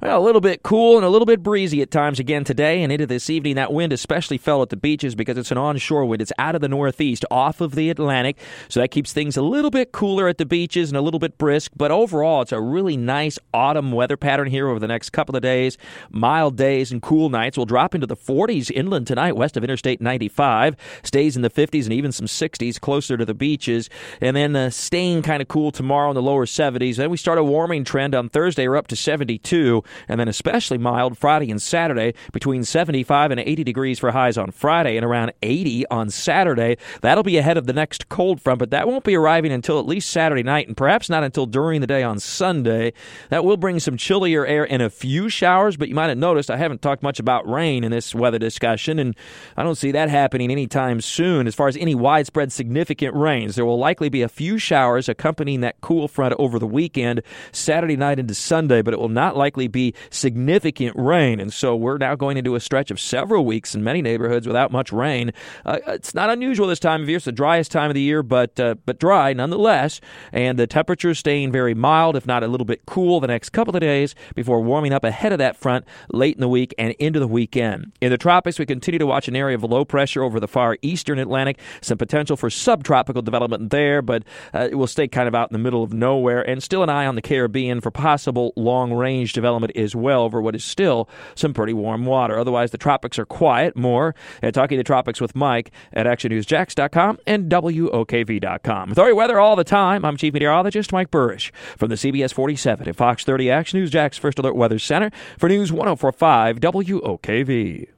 Well, a little bit cool and a little bit breezy at times again today and into this evening. That wind especially fell at the beaches because it's an onshore wind. It's out of the northeast, off of the Atlantic. So that keeps things a little bit cooler at the beaches and a little bit brisk. But overall, it's a really nice autumn weather pattern here over the next couple of days. Mild days and cool nights will drop into the 40s inland tonight, west of Interstate 95. Stays in the 50s and even some 60s closer to the beaches. And then uh, staying kind of cool tomorrow in the lower 70s. Then we start a warming trend on Thursday. We're up to 72 and then especially mild Friday and Saturday between 75 and 80 degrees for highs on Friday and around 80 on Saturday. That'll be ahead of the next cold front, but that won't be arriving until at least Saturday night and perhaps not until during the day on Sunday. That will bring some chillier air and a few showers, but you might have noticed I haven't talked much about rain in this weather discussion, and I don't see that happening anytime soon as far as any widespread significant rains. There will likely be a few showers accompanying that cool front over the weekend, Saturday night into Sunday, but it will not likely be be significant rain. And so we're now going into a stretch of several weeks in many neighborhoods without much rain. Uh, it's not unusual this time of year. It's the driest time of the year, but uh, but dry nonetheless. And the temperatures staying very mild, if not a little bit cool, the next couple of days before warming up ahead of that front late in the week and into the weekend. In the tropics, we continue to watch an area of low pressure over the far eastern Atlantic. Some potential for subtropical development there, but uh, it will stay kind of out in the middle of nowhere. And still an eye on the Caribbean for possible long range development as well over what is still some pretty warm water. Otherwise, the tropics are quiet. More at Talking the Tropics with Mike at ActionNewsJax.com and WOKV.com. With all weather all the time, I'm Chief Meteorologist Mike Buresh from the CBS 47 at Fox 30 Action News Jax First Alert Weather Center for News 1045 WOKV.